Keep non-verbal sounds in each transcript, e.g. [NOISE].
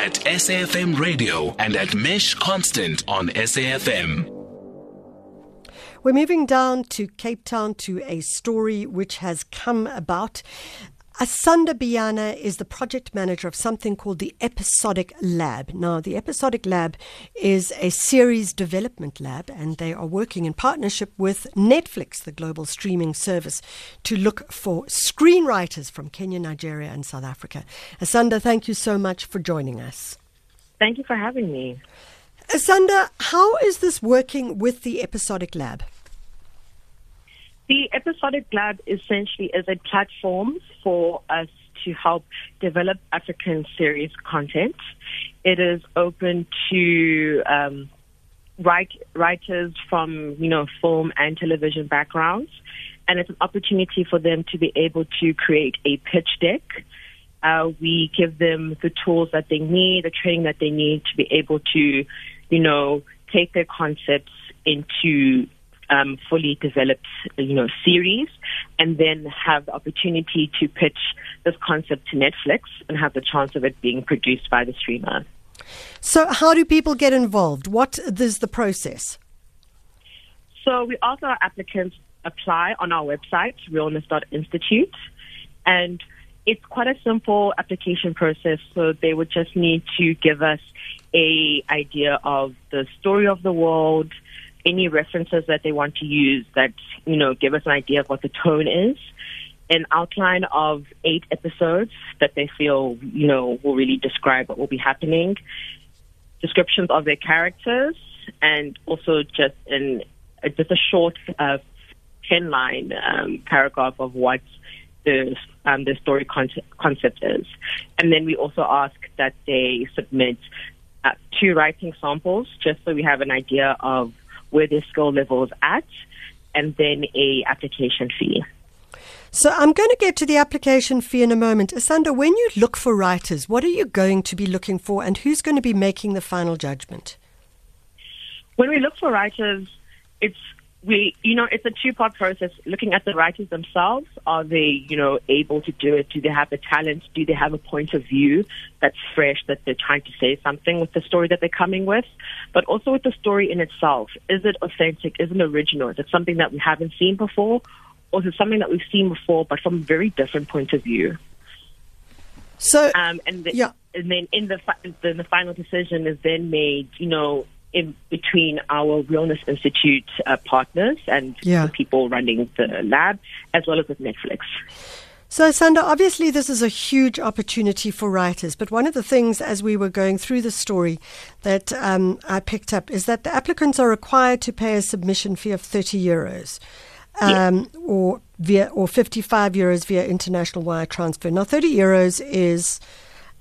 at SAFM Radio and at Mesh Constant on SAFM. We're moving down to Cape Town to a story which has come about. Asanda Biyana is the project manager of something called the Episodic Lab. Now, the Episodic Lab is a series development lab, and they are working in partnership with Netflix, the global streaming service, to look for screenwriters from Kenya, Nigeria, and South Africa. Asanda, thank you so much for joining us. Thank you for having me. Asanda, how is this working with the Episodic Lab? The Episodic Lab essentially is a platform for us to help develop African series content. It is open to um, write, writers from you know film and television backgrounds, and it's an opportunity for them to be able to create a pitch deck. Uh, we give them the tools that they need, the training that they need to be able to, you know, take their concepts into um, fully developed, you know, series, and then have the opportunity to pitch this concept to Netflix and have the chance of it being produced by the streamer. So, how do people get involved? What is the process? So, we ask our applicants apply on our website, realness.institute, and it's quite a simple application process. So, they would just need to give us a idea of the story of the world, any references that they want to use that, you know, give us an idea of what the tone is, an outline of eight episodes that they feel, you know, will really describe what will be happening, descriptions of their characters, and also just an just a short uh, ten line um, paragraph of what the um, the story con- concept is, and then we also ask that they submit uh, two writing samples just so we have an idea of where their skill level is at, and then a application fee. So I'm going to get to the application fee in a moment. Asanda, when you look for writers, what are you going to be looking for and who's going to be making the final judgment? When we look for writers, it's we, you know, it's a two-part process. Looking at the writers themselves, are they, you know, able to do it? Do they have the talent? Do they have a point of view that's fresh? That they're trying to say something with the story that they're coming with, but also with the story in itself. Is it authentic? Is it original? Is it something that we haven't seen before, or is it something that we've seen before, but from a very different point of view? So, um, and the, yeah, and then in the the, the final decision is then made, you know, in between our Realness Institute uh, partners and yeah. the people running the lab, as well as with Netflix. So, Asanda, obviously this is a huge opportunity for writers, but one of the things as we were going through the story that um, I picked up is that the applicants are required to pay a submission fee of 30 euros. Um, or via or 55 euros via international wire transfer. Now 30 euros is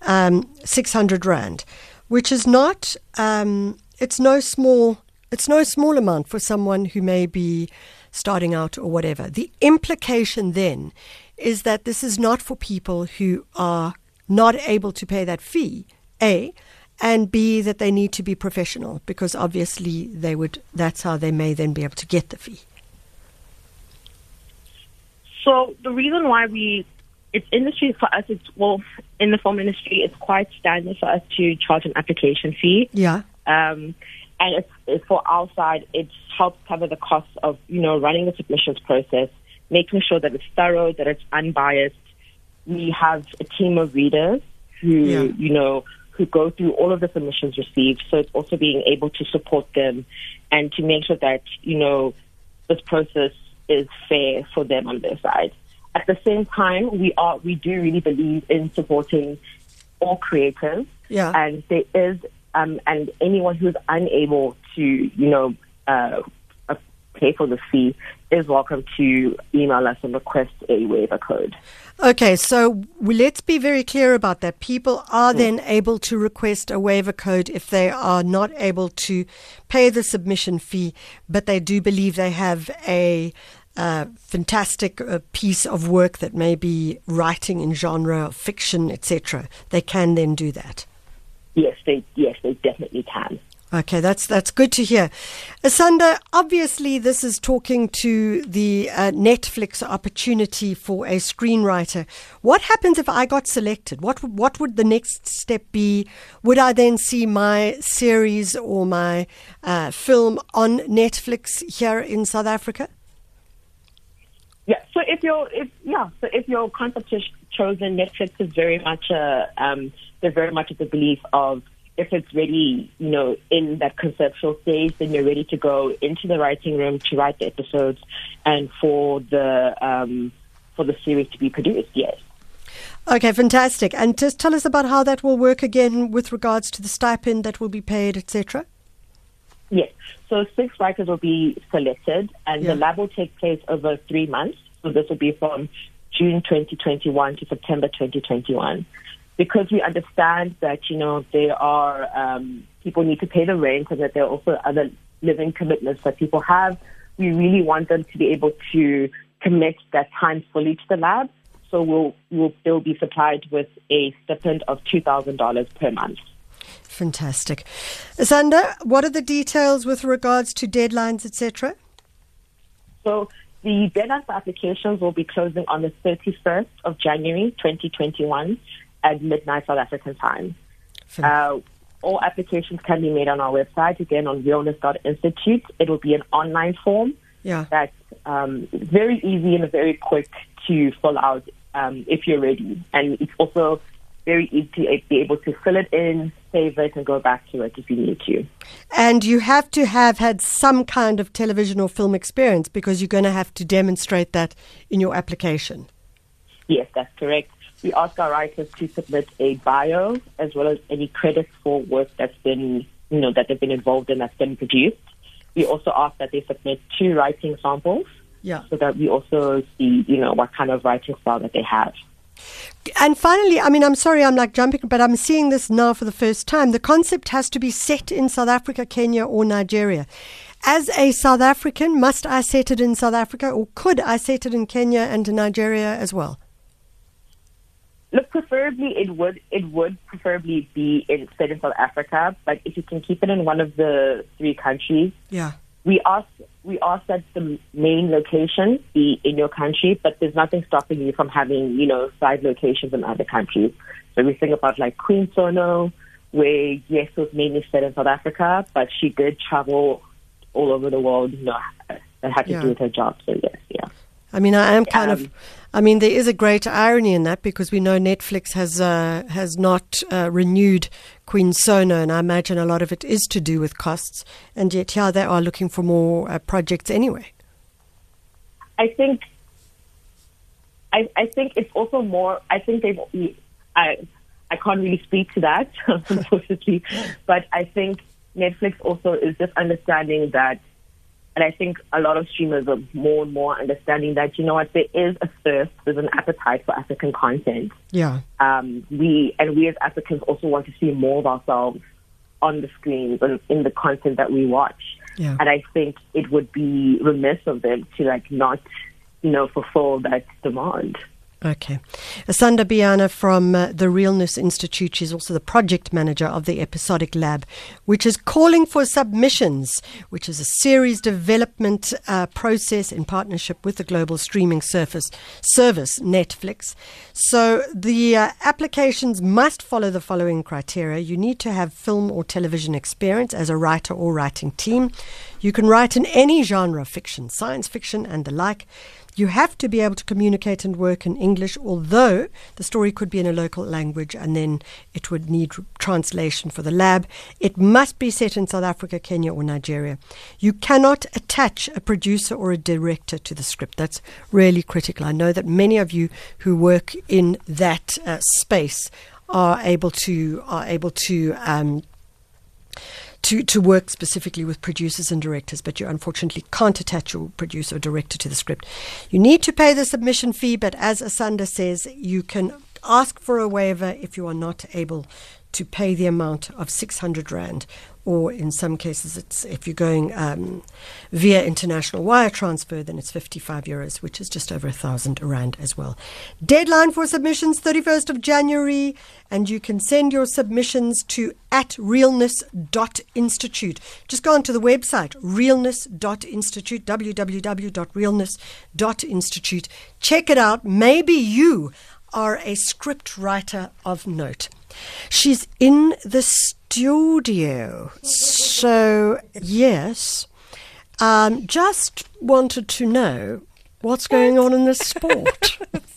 um, 600 rand, which is not um, it's no small it's no small amount for someone who may be starting out or whatever. The implication then is that this is not for people who are not able to pay that fee, A, and B, that they need to be professional because obviously they would that's how they may then be able to get the fee. So the reason why we it's industry for us it's well in the film industry it's quite standard for us to charge an application fee. Yeah. Um, and it's, it's for our side, it helps cover the costs of, you know, running the submissions process, making sure that it's thorough, that it's unbiased. We have a team of readers who, yeah. you know, who go through all of the submissions received. So it's also being able to support them and to make sure that, you know, this process is fair for them on their side. At the same time, we are we do really believe in supporting all creators. Yeah. And there is um, and anyone who's unable to, you know, uh, uh, pay for the fee is welcome to email us and request a waiver code. Okay, so let's be very clear about that. People are then able to request a waiver code if they are not able to pay the submission fee, but they do believe they have a uh, fantastic uh, piece of work that may be writing in genre, fiction, etc. They can then do that. Yes, they yes they definitely can. Okay, that's that's good to hear. Asanda, obviously this is talking to the uh, Netflix opportunity for a screenwriter. What happens if I got selected? What what would the next step be? Would I then see my series or my uh, film on Netflix here in South Africa? Yeah. So if you're if yeah, so if your is chosen, Netflix is very much a um, they're very much of the belief of if it's ready, you know, in that conceptual stage, then you're ready to go into the writing room to write the episodes and for the um, for the series to be produced. Yes. Okay, fantastic. And just tell us about how that will work again with regards to the stipend that will be paid, etc. Yes. So six writers will be selected, and Yeah. the lab will take place over three months. So this will be from June 2021 to September 2021. Because we understand that, you know, there are, um, people need to pay the rent and that there are also other living commitments that people have, we really want them to be able to commit that time fully to the lab. So we'll, we'll, they'll be supplied with a stipend of $2,000 per month. Fantastic. Asanda, what are the details with regards to deadlines, etc.? So the deadline for applications will be closing on the 31st of January 2021 at midnight South African time. Uh, all applications can be made on our website, again on realness.institute. It will be an online form Yeah. that's um, very easy and very quick to fill out um, if you're ready. And it's also very easy to be able to fill it in, save it, and go back to it if you need to. And you have to have had some kind of television or film experience because you're going to have to demonstrate that in your application. Yes, that's correct. We ask our writers to submit a bio as well as any credits for work that's been, you know, that they've been involved in that's been produced. We also ask that they submit two writing samples Yeah. so that we also see, you know, what kind of writing style that they have. And finally, I mean, I'm sorry I'm like jumping, but I'm seeing this now for the first time. The concept has to be set in South Africa, Kenya, or Nigeria. As a South African, must I set it in South Africa, or could I set it in Kenya and Nigeria as well? Look, preferably it would it would preferably be in set in South Africa, but if you can keep it in one of the three countries, Yeah. we ask we ask that the main location be in your country, but there's nothing stopping you from having you know side locations in other countries. So we think about like Queen Sono, where yes, was mainly set in South Africa, but she did travel all over the world, you know, that had to Yeah. do with her job. So yes, yeah. I mean, I am kind of. Um, I mean, there is a great irony in that because we know Netflix has uh, has not uh, renewed Queen Sono, and I imagine a lot of it is to do with costs. And yet, yeah, they are looking for more uh, projects anyway. I think I, I think it's also more. I think they've. I I can't really speak to that, [LAUGHS] unfortunately, but I think Netflix also is just understanding that, and I think a lot of streamers are more and more understanding that you know what there is a thirst, there's an appetite for African content. Yeah. Um, we and we as Africans also want to see more of ourselves on the screens and in the content that we watch. Yeah. And I think it would be remiss of them to like not, you know, fulfill that demand. Okay. Asanda Biyana from uh, the Realness Institute. She's also the project manager of the Episodic Lab, which is calling for submissions, which is a series development uh, process in partnership with the global streaming surface service, Netflix. So the uh, applications must follow the following criteria. You need to have film or television experience as a writer or writing team. You can write in any genre, fiction, science fiction, and the like. You have to be able to communicate and work in English, although the story could be in a local language and then it would need translation for the lab. It must be set in South Africa, Kenya, or Nigeria. You cannot attach a producer or a director to the script. That's really critical. I know that many of you who work in that uh, space are able to are able to um, to, to work specifically with producers and directors, but you unfortunately can't attach your producer or director to the script. You need to pay the submission fee, but as Asanda says, you can ask for a waiver if you are not able to pay the amount of 600 Rand, or in some cases, it's if you're going um, via international wire transfer, then it's 55 euros, which is just over a thousand Rand as well. Deadline for submissions, 31st of January, and you can send your submissions to at realness.institute. Just go onto the website, realness.institute, www.realness.institute. Check it out. Maybe you are a script writer of note. She's in the studio. So, yes, um, just wanted to know what's going on in the sport. [LAUGHS]